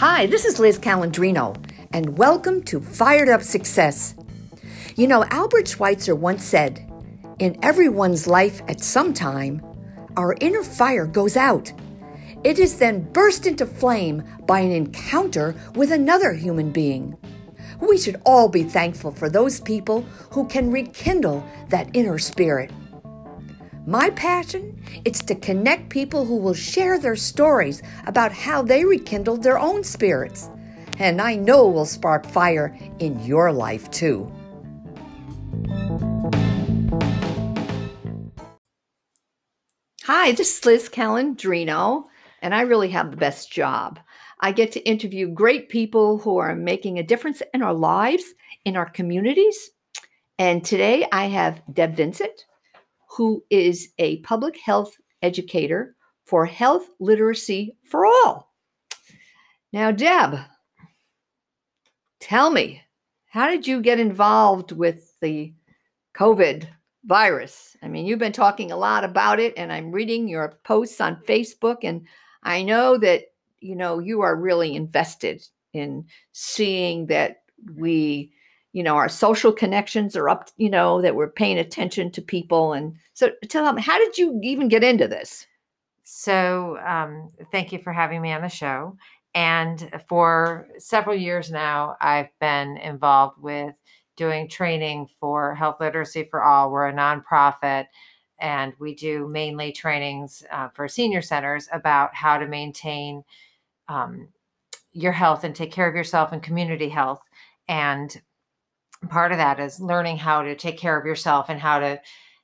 Hi, this is Liz Calandrino, and welcome to Fired Up Success. You know, Albert Schweitzer once said, In everyone's life at some time, our inner fire goes out. It is then burst into flame by an encounter with another human being. We should all be thankful for those people who can rekindle that inner spirit. My passion? It's to connect people who will share their stories about how they rekindled their own spirits. And I know will spark fire in your life too. Hi, this is Liz Calandrino, and I really have the best job. I get to interview great people who are making a difference in our lives, in our communities. And today I have Deb Vincent, who is a public health educator for Health Literacy for All. Now, Deb, tell me, how did you get involved with the COVID virus? I mean, you've been talking a lot about it, and I'm reading your posts on Facebook, and I know that you know you are really invested in seeing that we you know our social connections are up you know that we're paying attention to people. And so tell them how did you even get into this? So um, thank you for having me on the show. And for several years now i've been involved with doing training for health literacy for all. We're a nonprofit and we do mainly trainings uh, for senior centers about how to maintain um, your health and take care of yourself and community health. And part of that is learning how to take care of yourself and how to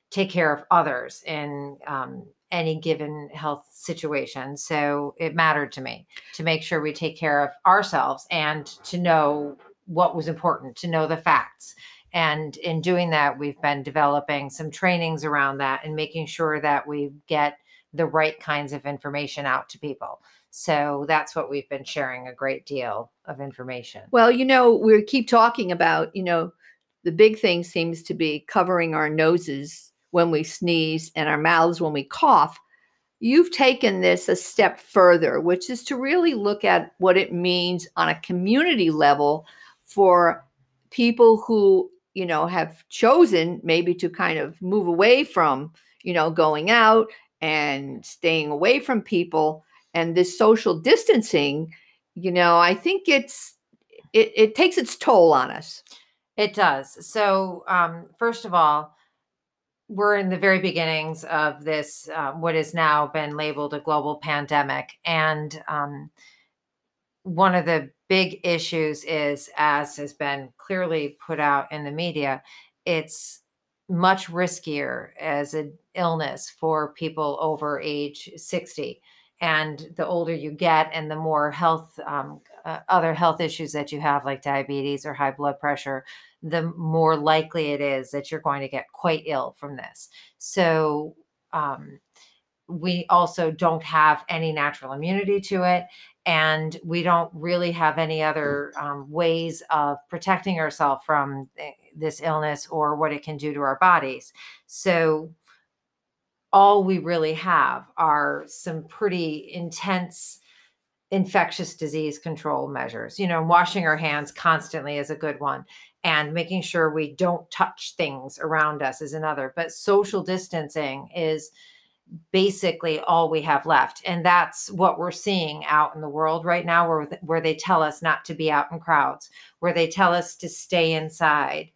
take care of others in um, any given health situation. So it mattered to me to make sure we take care of ourselves and to know what was important, to know the facts. And in doing that, we've been developing some trainings around that and making sure that we get the right kinds of information out to people. So that's what we've been sharing a great deal of information. Well, you know, we keep talking about, you know, the big thing seems to be covering our noses when we sneeze and our mouths when we cough. You've taken this a step further, which is to really look at what it means on a community level for people who, you know, have chosen maybe to kind of move away from, you know, going out and staying away from people and this social distancing, you know, I think it's it, it takes its toll on us. It does. So, um, first of all, we're in the very beginnings of this, uh, what has now been labeled a global pandemic. And um, one of the big issues is, as has been clearly put out in the media, it's much riskier as an illness for people over age 60 and the older you get and the more health um, uh, other health issues that you have like diabetes or high blood pressure the more likely it is that you're going to get quite ill from this. So um, we also don't have any natural immunity to it and we don't really have any other um, ways of protecting ourselves from eh, this illness or what it can do to our bodies. So all we really have are some pretty intense infectious disease control measures. You know, washing our hands constantly is a good one, and making sure we don't touch things around us is another. But social distancing is basically all we have left and that's what we're seeing out in the world right now where where they tell us not to be out in crowds where they tell us to stay inside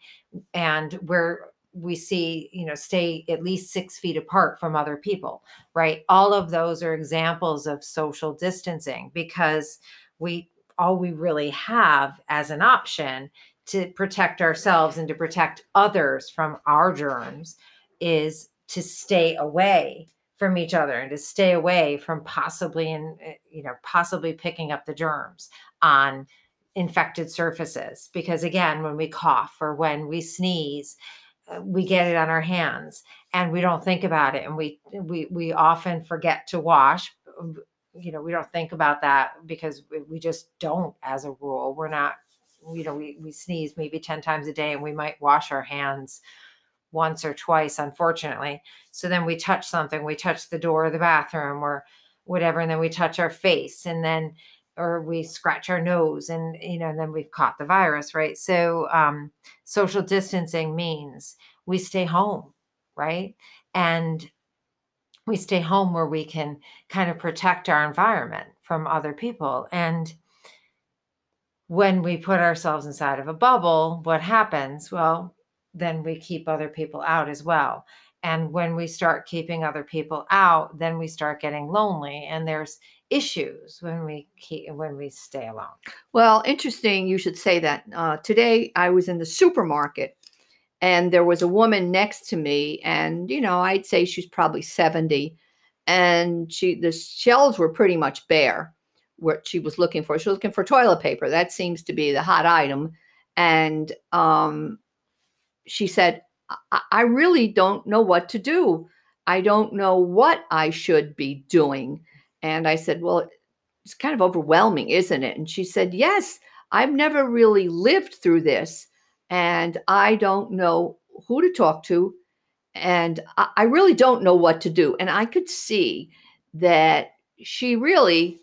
and where we see you know stay at least six feet apart from other people right? All of those are examples of social distancing because we all we really have as an option to protect ourselves and to protect others from our germs is to stay away from each other and to stay away from possibly and eh, you know possibly picking up the germs on infected surfaces. Because again when we cough or when we sneeze we get it on our hands and we don't think about it and we we we often forget to wash you know we don't think about that because we just don't as a rule. We're not you know we, we sneeze maybe 10 times a day and we might wash our hands once or twice unfortunately. So then we touch something we touch the door of the bathroom or whatever and then we touch our face and then or we scratch our nose and you know and then we've caught the virus right? So um, social distancing means we stay home right? And we stay home where we can kind of protect our environment from other people. And when we put ourselves inside of a bubble what happens? Well then we keep other people out as well. And when we start keeping other people out then we start getting lonely and there's issues when we keep when we stay alone well interesting you should say that. Uh, today i was in the supermarket and there was a woman next to me and you know i'd say she's probably 70 and she the shelves were pretty much bare what she was looking for. She was looking for toilet paper. That seems to be the hot item. And um, she said I, I really don't know what to do. I don't know what i should be doing and I said, Well, it's kind of overwhelming, isn't it? And she said, Yes, I've never really lived through this. And I don't know who to talk to. And I, really don't know what to do. And I could see that she really,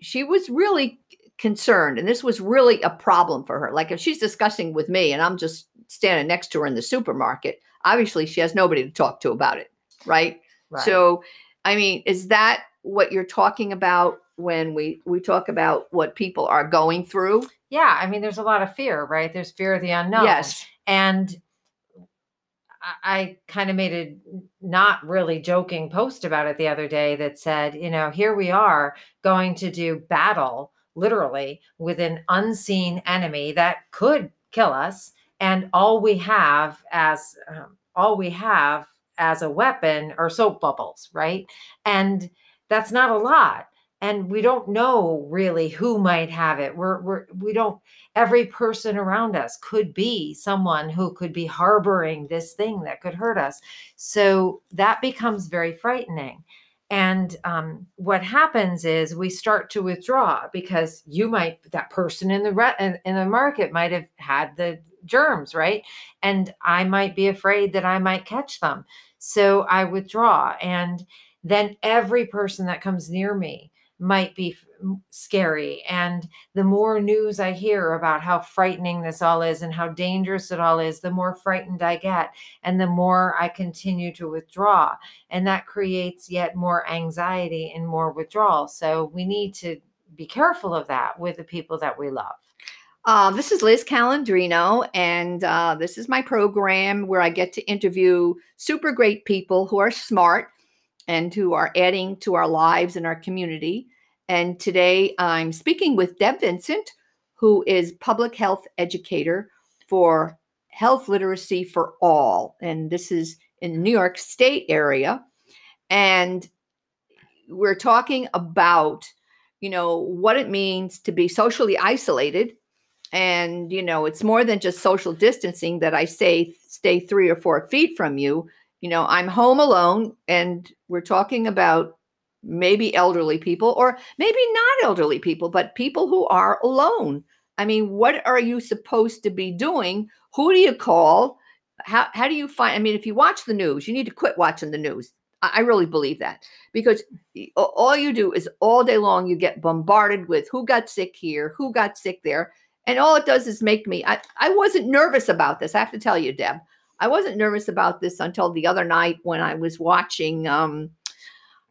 she was really concerned. And this was really a problem for her. Like if she's discussing with me and I'm just standing next to her in the supermarket, obviously she has nobody to talk to about it. Right. right. So, I mean, is that what you're talking about when we we talk about what people are going through yeah i mean there's a lot of fear right there's fear of the unknown yes and I, I kind of made a not really joking post about it the other day that said, you know, here we are going to do battle literally with an unseen enemy that could kill us. And all we have as um, all we have as a weapon are soap bubbles, right? And that's not a lot and we don't know really who might have it. We're, we're we don't every person around us could be someone who could be harboring this thing that could hurt us. So that becomes very frightening. And um, what happens is we start to withdraw because you might that person in the re- in, in the market might have had the germs right? And i might be afraid that i might catch them. So i withdraw and then every person that comes near me might be scary. And the more news I hear about how frightening this all is and how dangerous it all is, the more frightened I get and the more I continue to withdraw. And that creates yet more anxiety and more withdrawal. So we need to be careful of that with the people that we love. Uh, this is Liz Calandrino, and uh, this is my program where I get to interview super great people who are smart and who are adding to our lives and our community. And today I'm speaking with Deb Vincent, who is public health educator for health literacy for all. And this is in the New York State area. And we're talking about, you know, what it means to be socially isolated. And, you know, it's more than just social distancing that I say stay three or four feet from you you know, I'm home alone and we're talking about maybe elderly people or maybe not elderly people, but people who are alone. I mean, what are you supposed to be doing? Who do you call? How, how do you find? I mean, if you watch the news, you need to quit watching the news. I, really believe that because all you do is all day long you get bombarded with who got sick here, who got sick there. And all it does is make me, I, I wasn't nervous about this. I have to tell you, Deb. I wasn't nervous about this until the other night when I was watching um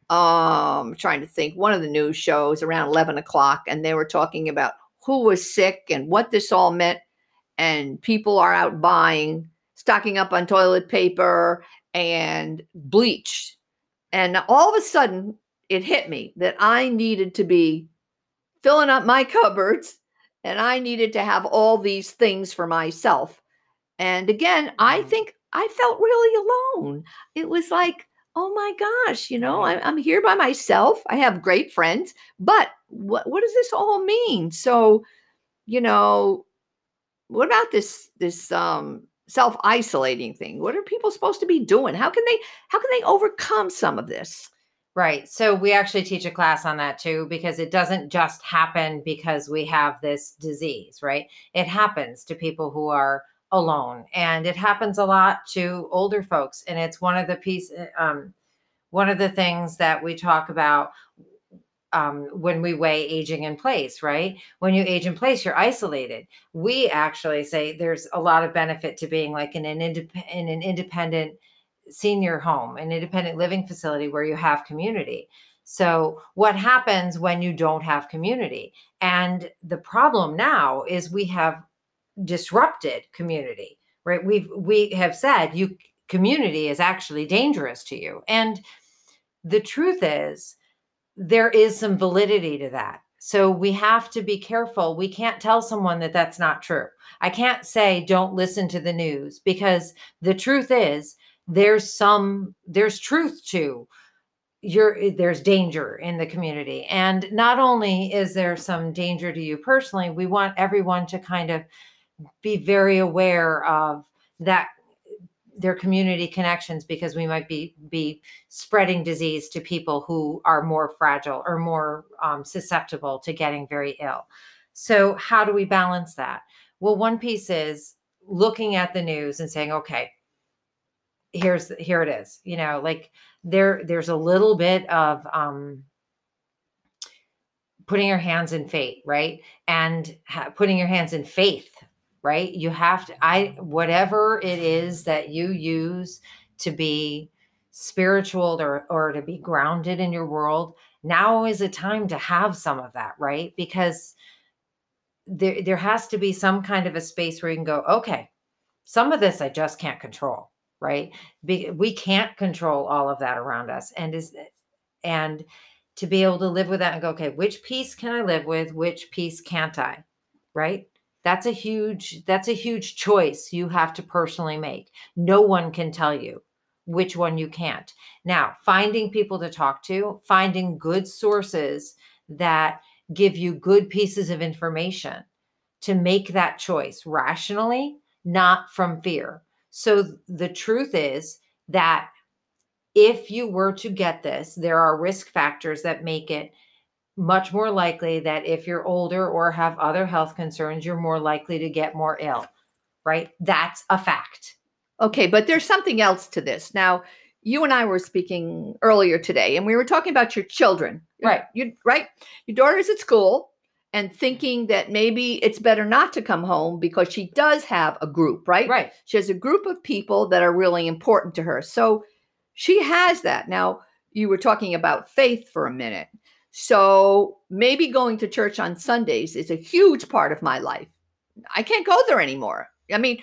um trying to think one of the news shows around 11 o'clock and they were talking about who was sick and what this all meant. And people are out buying stocking up on toilet paper and bleach. And all of a sudden it hit me that i needed to be filling up my cupboards and i needed to have all these things for myself and again, I mm-hmm. think I felt really alone. It was like, oh my gosh, you know, I'm, I'm here by myself. I have great friends, but what what does this all mean? So, you know, what about this this um self isolating thing? What are people supposed to be doing? How can they how can they overcome some of this? Right. So we actually teach a class on that too, because it doesn't just happen because we have this disease, right? It happens to people who are alone and it happens a lot to older folks and it's one of the piece eh, um, one of the things that we talk about um, when we weigh aging in place, right? When you age in place, you're isolated. We actually say there's a lot of benefit to being like in an, indep- in an independent senior home, an independent living facility where you have community. So, what happens when you don't have community? And the problem now is we have disrupted community, right? We've we have said you community is actually dangerous to you. And the truth is there is some validity to that. So we have to be careful. We can't tell someone that that's not true. I can't say don't listen to the news because the truth is there's some there's truth to your there's danger in the community. And not only is there some danger to you personally, we want everyone to kind of be very aware of that their community connections because we might be be spreading disease to people who are more fragile or more um, susceptible to getting very ill. So how do we balance that? Well one piece is looking at the news and saying okay here's here it is you know like there there's a little bit of um putting your hands in fate right? And ha- putting your hands in faith right? You have to, I, whatever it is that you use to be spiritual or, or to be grounded in your world, now is a time to have some of that, right? Because there, there has to be some kind of a space where you can go, okay, some of this I just can't control, right? Be, we can't control all of that around us. And is, and to be able to live with that and go, okay, which piece can I live with? Which piece can't I? Right that's a huge that's a huge choice you have to personally make. No one can tell you which one you can't. Now finding people to talk to finding good sources that give you good pieces of information to make that choice rationally not from fear. So the truth is that if you were to get this there are risk factors that make it much more likely that if you're older or have other health concerns, you're more likely to get more ill, right? That's a fact. Okay, but there's something else to this. Now, you and I were speaking earlier today, and we were talking about your children. Right. You right? Your daughter's at school and thinking that maybe it's better not to come home because she does have a group, right? Right. She has a group of people that are really important to her. So she has that. Now, you were talking about faith for a minute. So maybe going to church on Sundays is a huge part of my life. I can't go there anymore. I mean,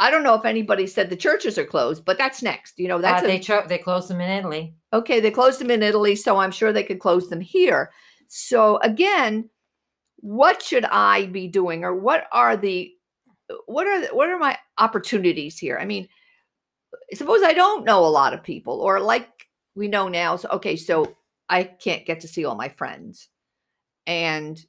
I don't know if anybody said the churches are closed, but that's next. You know, that's uh, a, they cho- they closed them in Italy. Okay, they closed them in Italy, so I'm sure they could close them here. So again, what should I be doing, or what are the what are the, what are my opportunities here? I mean, suppose I don't know a lot of people, or like we know now. So okay, so I can't get to see all my friends. And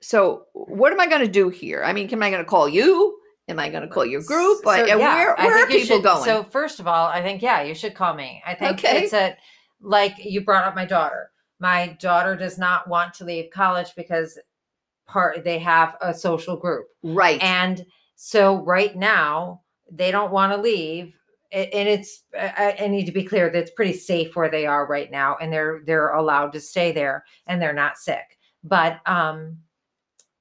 so what am I going to do here? I mean, am I going to call you? Am I going to call your group? So, uh, yeah, where where are people should, going? So first of all, I think yeah, you should call me. I think Okay. it's a like you brought up my daughter. My daughter does not want to leave college because part they have a social group. right. And so right now they don't want to leave and it's I, I need to be clear that it's pretty safe where they are right now and they're they're allowed to stay there and they're not sick. But um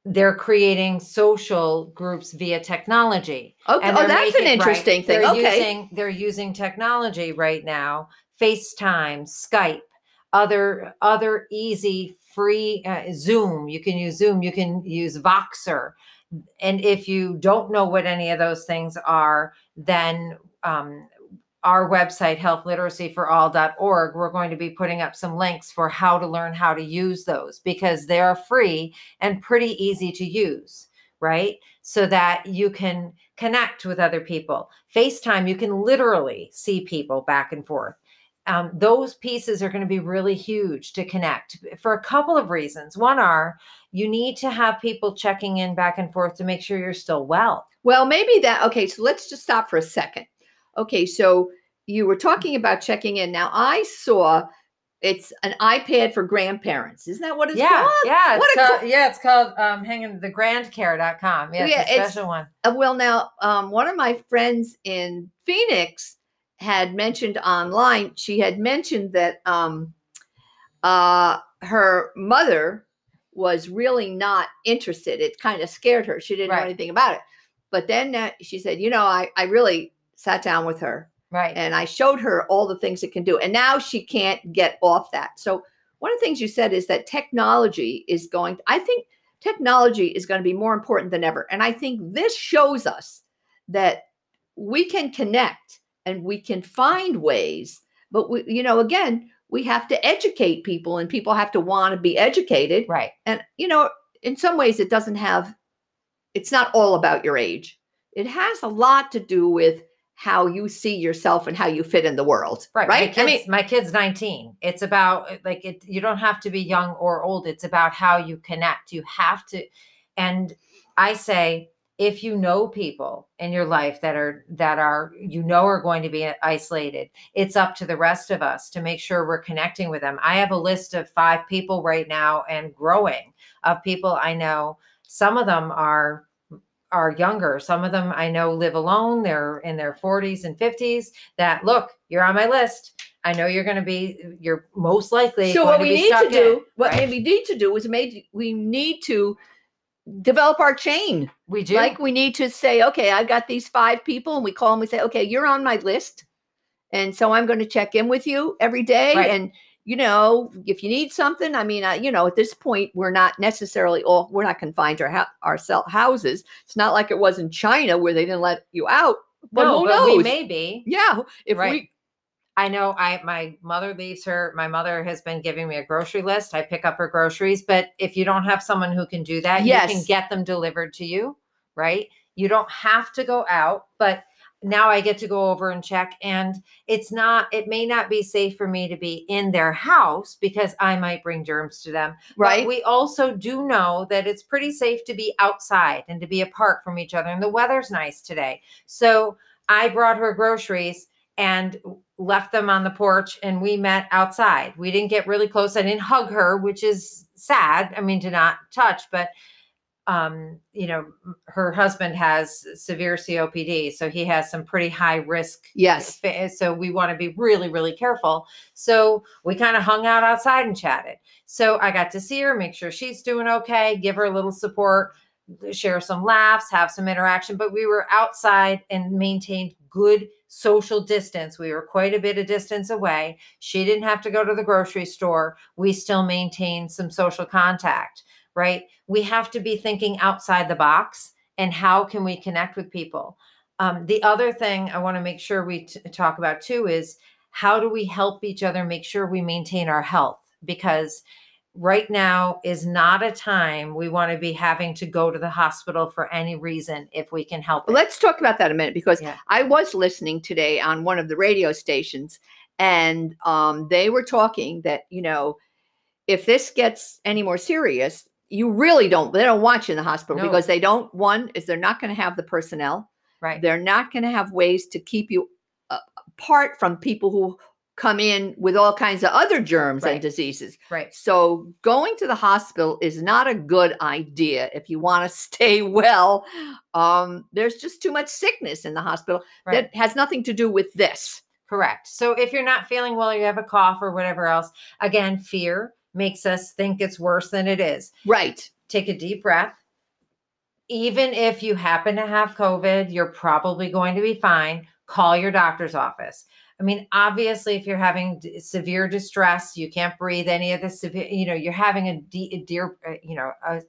they're creating social groups via technology. okay. Oh, that's an making- right, interesting thing. They're Okay. using they're using technology right now, FaceTime, Skype, other other easy free uh, Zoom. You can use Zoom. You can use Voxer. And if you don't know what any of those things are, then um, our website healthliteracyforall.org we're going to be putting up some links for how to learn how to use those because they are free and pretty easy to use right so that you can connect with other people facetime you can literally see people back and forth um, those pieces are going to be really huge to connect for a couple of reasons one are you need to have people checking in back and forth to make sure you're still well Well, maybe that. Okay, so let's just stop for a second. Okay, so you were talking about checking in. Now I saw it's an iPad for grandparents. Isn't that what it's yeah, called? yeah, it's What a called, yeah, it's called um, hanging the grandcare.com. Yeah, Yeah, it's a it's- special one. Uh, well, now um, one of my friends in Phoenix had mentioned online. She had mentioned that um, uh, her mother was really not interested. It kind of scared her. She didn't know anything about it. But then uh, she said, you know, I, I really sat down with her Right. and I showed her all the things it can do. And now she can't get off that. So one of the things you said is that technology is going, I think technology is going to be more important than ever. And I think this shows us that we can connect and we can find ways, but we, you know, again, we have to educate people and people have to want to be educated. right. And, you know, in some ways, it doesn't have, it's not all about your age. It has a lot to do with how you see yourself and how you fit in the world. Right. My Right. kid's, I mean, my kid's 19. It's about uh, like it you don't have to be young or old. It's about how you connect. You have to and I say if you know people in your life that are that are you know are going to be isolated, it's up to the rest of us to make sure we're connecting with them. I have a list of 5 people right now and growing of people I know. Some of them are are younger. Some of them I know live alone. They're in their 40s and 50s. That look, you're on my list. I know you're going to be. You're most likely. so what we need to stuck in, do, what right? we need to do is made we need to develop our chain. we do. Like we need to say, okay, I've got these five people, and we call them. We say, okay, you're on my list, and so I'm going to check in with you every day. Right. And you know, if you need something, I mean, uh, you know, at this point, we're not necessarily all we're not confined to our, our cell houses. It's not like it was in China where they didn't let you out. But no, who but knows? we may be. yeah, if Right. we I know. I my mother leaves her. My mother has been giving me a grocery list. I pick up her groceries. But if you don't have someone who can do that, you can get them delivered to you. Right. You don't have to go out, but now I get to go over and check. And it's not. It may not be safe for me to be in their house because I might bring germs to them. But right, we also do know that it's pretty safe to be outside and to be apart from each other. And the weather's nice today. So I brought her groceries and left them on the porch and we met outside. We didn't get really close. I didn't hug her, which is sad. I mean, to not touch, but um, you know, her husband has severe COPD, so he has some pretty high risk yes, so we want to be really really careful. So we kind of hung out outside and chatted. So i got to see her make sure she's doing okay give her a little support share some laughs have some interaction but we were outside and maintained good social distance. We were quite a bit of distance away. She didn't have to go to the grocery store. We still maintained some social contact right we have to be thinking outside the box and how can we connect with people um, the other thing I want to make sure we t- talk about too is how do we help each other make sure we maintain our health? Because right now is not a time we want to be having to go to the hospital for any reason if we can help it. Let's talk about that a minute because Yeah. I was listening today on one of the radio stations, and um, they were talking that you know, if this gets any more serious, you really don't. They don't want you in the hospital No. because they don't. One is they're not going to have the personnel. right. They're not going to have ways to keep you apart from people who come in with all kinds of other germs and diseases. Right. So going to the hospital is not a good idea if you want to stay well. Um, there's just too much sickness in the hospital Right. that has nothing to do with this. Correct. So if you're not feeling well, you have a cough or whatever else, again, fear makes us think it's worse than it is. Right. take a deep breath. Even if you happen to have COVID, you're probably going to be fine. Call your doctor's office. I mean, obviously, if you're having d- severe distress, you can't breathe any of the severe, you know, you're having a, de- a dear, uh, you know, a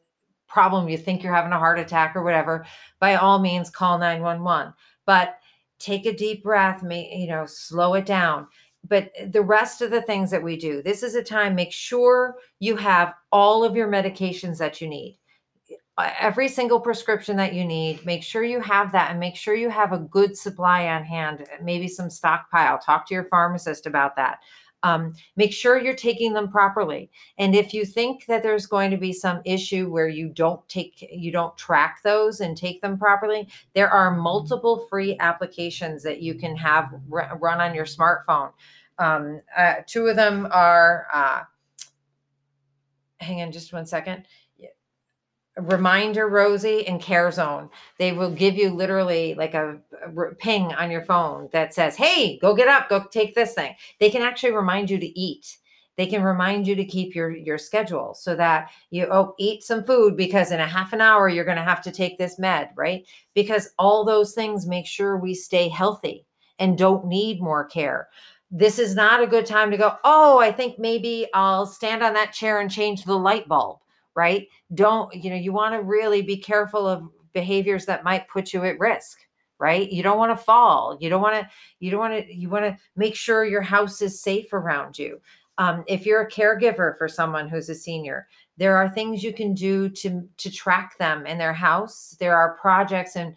problem, you think you're having a heart attack or whatever, by all means, call 911. But take a deep breath, may, you know, slow it down. But the rest of the things that we do, this is a time, make sure you have all of your medications that you need. Every single prescription that you need, make sure you have that and make sure you have a good supply on hand, maybe some stockpile. Talk to your pharmacist about that. Um, make sure you're taking them properly. And if you think that there's going to be some issue where you don't take, you don't track those and take them properly, there are multiple free applications that you can have r- run on your smartphone. Um, uh, two of them are, uh, hang on just one second. Reminder Rosie and CareZone. They will give you literally like a ping on your phone that says, "Hey, go get up, go take this thing." They can actually remind you to eat. they can remind you to keep your your schedule so that you oh eat some food because in a half an hour you're going to have to take this med right because all those things make sure we stay healthy and don't need more care this is not a good time to go oh i think maybe i'll stand on that chair and change the light bulb right? Don't you know you want to really be careful of behaviors that might put you at risk right? You don't want to fall. You don't want to you don't want to you want to make sure your house is safe around you. Um, if you're a caregiver for someone who's a senior there are things you can do to to track them in their house. There are projects and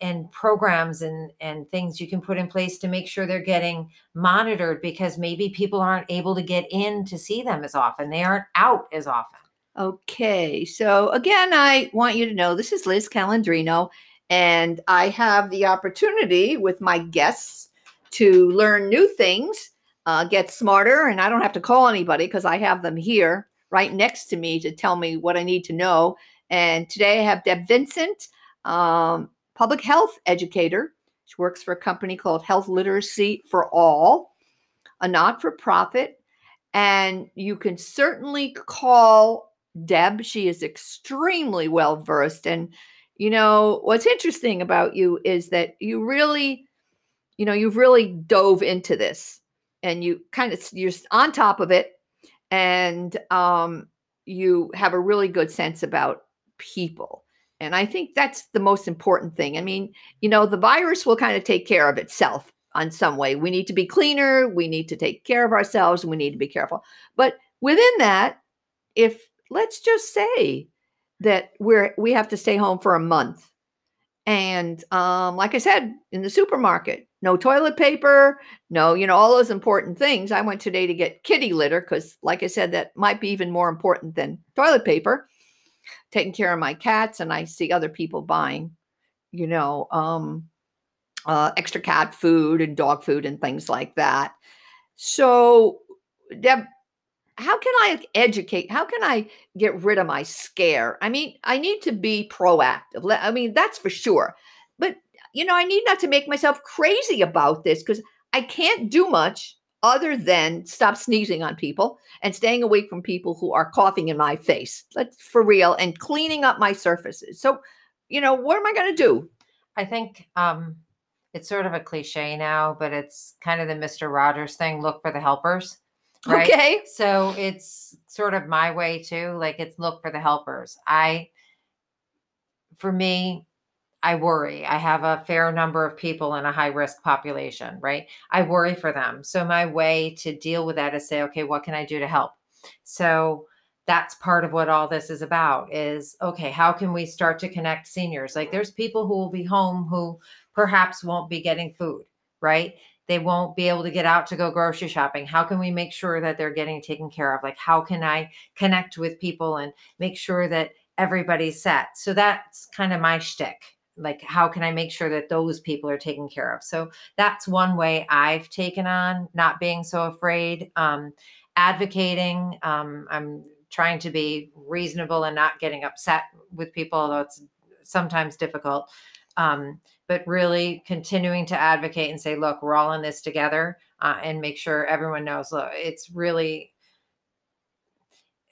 and programs and and things you can put in place to make sure they're getting monitored because maybe people aren't able to get in to see them as often they aren't out as often okay so again i want you to know this is liz calandrino and I have the opportunity with my guests to learn new things, uh, get smarter, and I don't have to call anybody because I have them here right next to me to tell me what I need to know. And today I have Deb Vincent, um, public health educator. She works for a company called Health Literacy for All, a not for profit. And you can certainly call Deb. She is extremely well versed and you know, what's interesting about you is that you really, you know, you've really dove into this and you kind of you're on top of it and um you have a really good sense about people. And I think that's the most important thing. I mean, you know, the virus will kind of take care of itself on some way. We need to be cleaner, we need to take care of ourselves, we need to be careful. But within that, if let's just say that we're we have to stay home for a month and um, like i said in the supermarket no toilet paper no you know all those important things i went today to get kitty litter because like i said that might be even more important than toilet paper taking care of my cats and i see other people buying you know um, uh, extra cat food and dog food and things like that so deb how can I educate? How can I get rid of my scare? I mean, I need to be proactive. I mean, that's for sure. But, you know, I need not to make myself crazy about this because I can't do much other than stop sneezing on people and staying away from people who are coughing in my face. That's for real and cleaning up my surfaces. So, you know, what am I going to do? I think um, it's sort of a cliche now, but it's kind of the Mr. Rogers thing look for the helpers Right? Okay. So it's sort of my way too. Like it's look for the helpers. I, for me, I worry. I have a fair number of people in a high risk population, right? I worry for them. So my way to deal with that is say, okay, what can I do to help? So that's part of what all this is about is okay, how can we start to connect seniors? Like there's people who will be home who perhaps won't be getting food, right? they won't be able to get out to go grocery shopping how can we make sure that they're getting taken care of like how can i connect with people and make sure that everybody's set so that's kind of my shtick like how can i make sure that those people are taken care of? So that's one way i've taken on not being so afraid um, advocating um, i'm trying to be reasonable and not getting upset with people although it's sometimes difficult um, but really continuing to advocate and say, look, we're all in this together uh, and make sure everyone knows, look, it's really,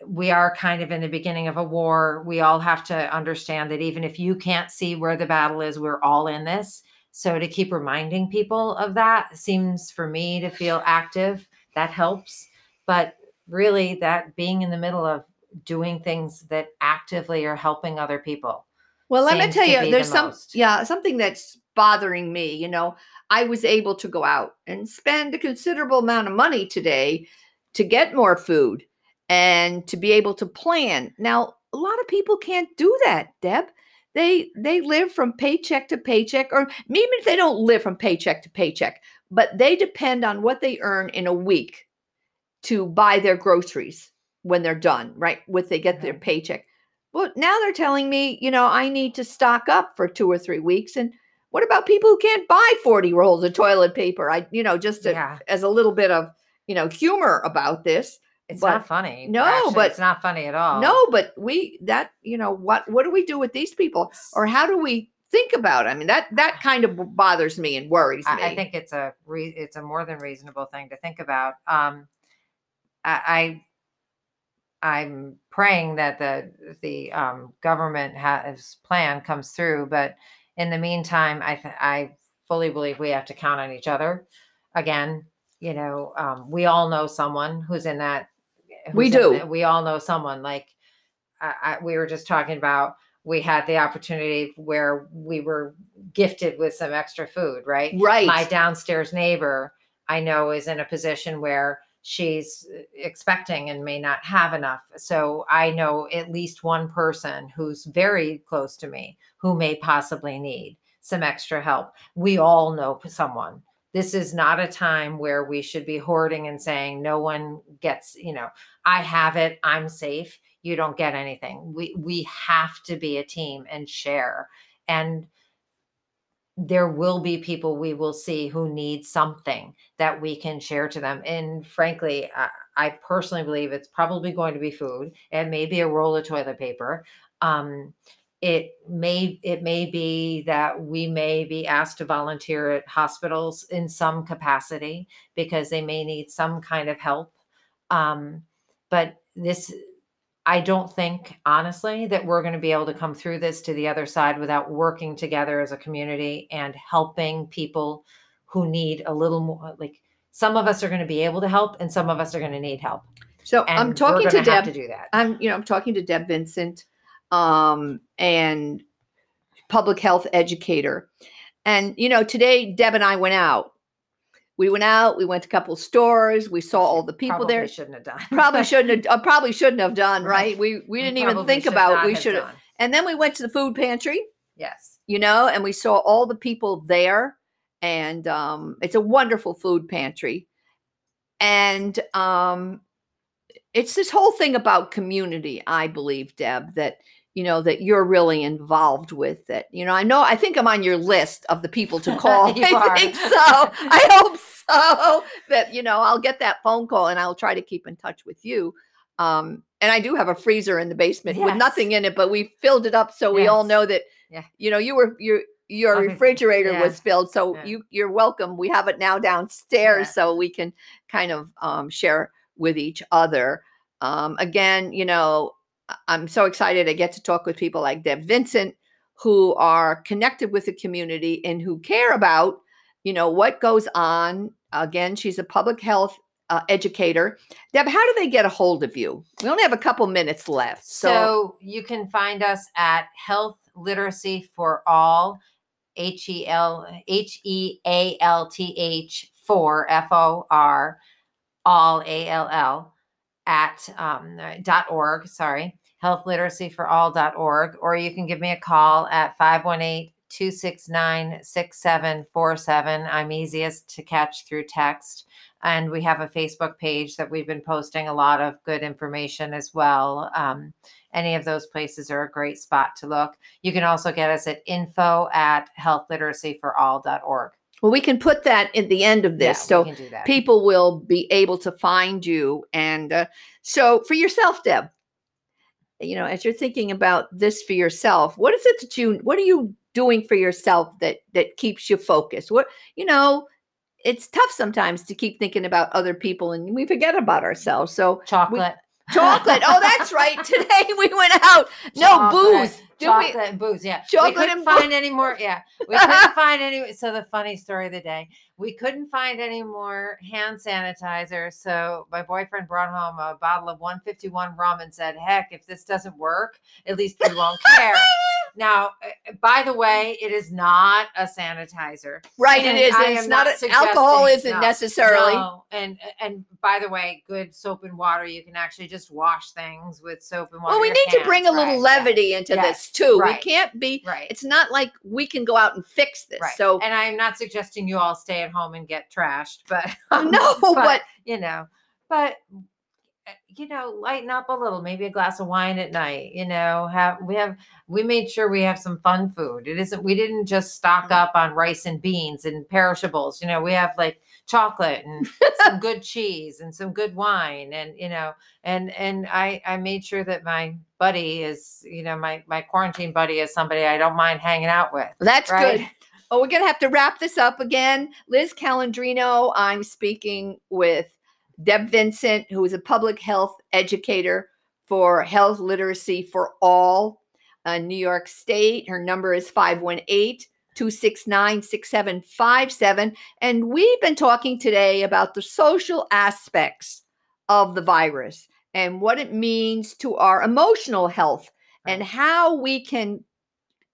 we are kind of in the beginning of a war. We all have to understand that even if you can't see where the battle is, we're all in this. So to keep reminding people of that seems for me to feel active. That helps. But really, that being in the middle of doing things that actively are helping other people well, let me tell you, there's the some most. yeah, something that's bothering me. You know, I was able to go out and spend a considerable amount of money today to get more food and to be able to plan. Now, a lot of people can't do that, Deb. They they live from paycheck to paycheck, or even if they don't live from paycheck to paycheck, but they depend on what they earn in a week to buy their groceries when they're done, right? With they get mm-hmm. their paycheck. Well, now they're telling me, you know, I need to stock up for two or three weeks. And what about people who can't buy 40 rolls of toilet paper? I, you know, just to, yeah. as a little bit of, you know, humor about this. It's but, not funny. No, Actually, but it's not funny at all. No, but we that you know what what do we do with these people, or how do we think about? It? I mean that that kind of bothers me and worries me. I, I think it's a re, it's a more than reasonable thing to think about. Um, I, I I'm praying that the the um, government has plan comes through, but in the meantime, I th- I fully believe we have to count on each other. Again, you know, um, we all know someone who's in that. We do. we all know someone. Like I, I, we were just talking about. We had the opportunity where we were gifted with some extra food, right? Right. my downstairs neighbor I know is in a position where she's uh, expecting and may not have enough. So I know at least one person who's very close to me who may possibly need some extra help. We all know someone. This is not a time where we should be hoarding and saying no one gets, you know, I have it, I'm safe, you don't get anything. We we have to be a team and share. And there will be people we will see who need something that we can share to them. And frankly, I, I personally believe it's probably going to be food. It may be a roll of toilet paper. Um, it may it may be that we may be asked to volunteer at hospitals in some capacity because they may need some kind of help. Um, but this I don't think, honestly, that we're going to be able to come through this to the other side without working together as a community and helping people who need a little more. Like some of us are going to be able to help, and some of us are going to need help. So And I'm talking to Deb. to do that. I'm, you know, I'm talking to Deb Vincent, um, and public health educator. And you know, today Deb and I went out. We went out. We went to a couple stores. We saw all the people Probably there. shouldn't have done. Probably shouldn't have. Uh, probably shouldn't have done. Right. We we didn't even think about. We should have. done. And then we went to the food pantry. Yes. you know, and we saw all the people there. And um, it's a wonderful food pantry. And um, it's this whole thing about community, I believe, Deb, that, you know, that you're really involved with it. You know, I know, I think I'm on your list of the people to call. You I are. think so. I hope so. That, you know, I'll get that phone call and I'll try to keep in touch with you. Um, and I do have a freezer in the basement with nothing in it, but we filled it up so we all know that Yeah. you know you were your your Okay. refrigerator Yeah. was filled so Yeah. you you're welcome we have it now downstairs Yeah. so we can kind of um, share with each other um, again you know i'm so excited i get to talk with people like deb vincent who are connected with the community and who care about you know what goes on. Again she's a public health uh, educator. Deb how do they get a hold of you? We only have a couple minutes left So, so, you can find us at Health Literacy for All, H E L H E A L T H for F O R, all A L L at um, dot org. Sorry, Health Literacy for All dot org, or you can give me a call at 518 269 6747. I'm easiest to catch through text. And we have a Facebook page that we've been posting a lot of good information as well. Um, any of those places are a great spot to look. You can also get us at info at healthliteracyforall.org. well we can put that at the end of this Yeah, so we can do that. people will be able to find you and uh, so for yourself deb you know as you're thinking about this for yourself what is it that you what are you doing for yourself that that keeps you focused? What you know it's tough sometimes to keep thinking about other people and we forget about ourselves. So chocolate. chocolate. Oh that's right. Today we went out. No Chocolate, booze Did we- chocolate and booze. Yeah, Chocolate we couldn't and booze. find any more. Yeah, we couldn't find any. So the funny story of the day, we couldn't find any more hand sanitizer. So my boyfriend brought home a bottle of 151 rum and said, "Heck, if this doesn't work, at least we won't care." now, uh, by the way, it is not a sanitizer. right it And is I and it's not, not a- alcohol isn't no, necessarily No, and and by the way, good soap and water. You can actually just wash things with soap and water. well we need to bring a little right, yeah, levity into Yes, this too we can't be Right. it's not like we can go out and fix this Right. so and I'm not suggesting you all stay at home and get trashed, but no but you know, but uh, you know, lighten up a little. Maybe a glass of wine at night. You know, have we have we made sure we have some fun food. It isn't we didn't just stock Mm. up on rice and beans and perishables. You know, we have like chocolate and some good cheese and some good wine and you know and and I I made sure that my buddy is you know my my quarantine buddy is somebody I don't mind hanging out with. That's Right. good. Oh, we're going to have to wrap this up again. Liz Calandrino, I'm speaking with Deb Vincent, who is a public health educator for health literacy for all in New York State. Her number is 518 269 6757. And we've been talking today about the social aspects of the virus and what it means to our emotional health and how we can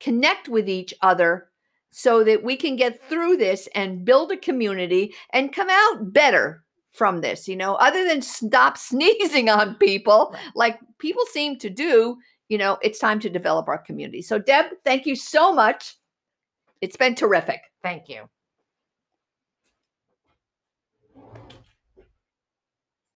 connect with each other so that we can get through this and build a community and come out better from this you know other than stop sneezing on people like people seem to do you know it's time to develop our community. So deb thank you so much. It's been terrific. Thank you.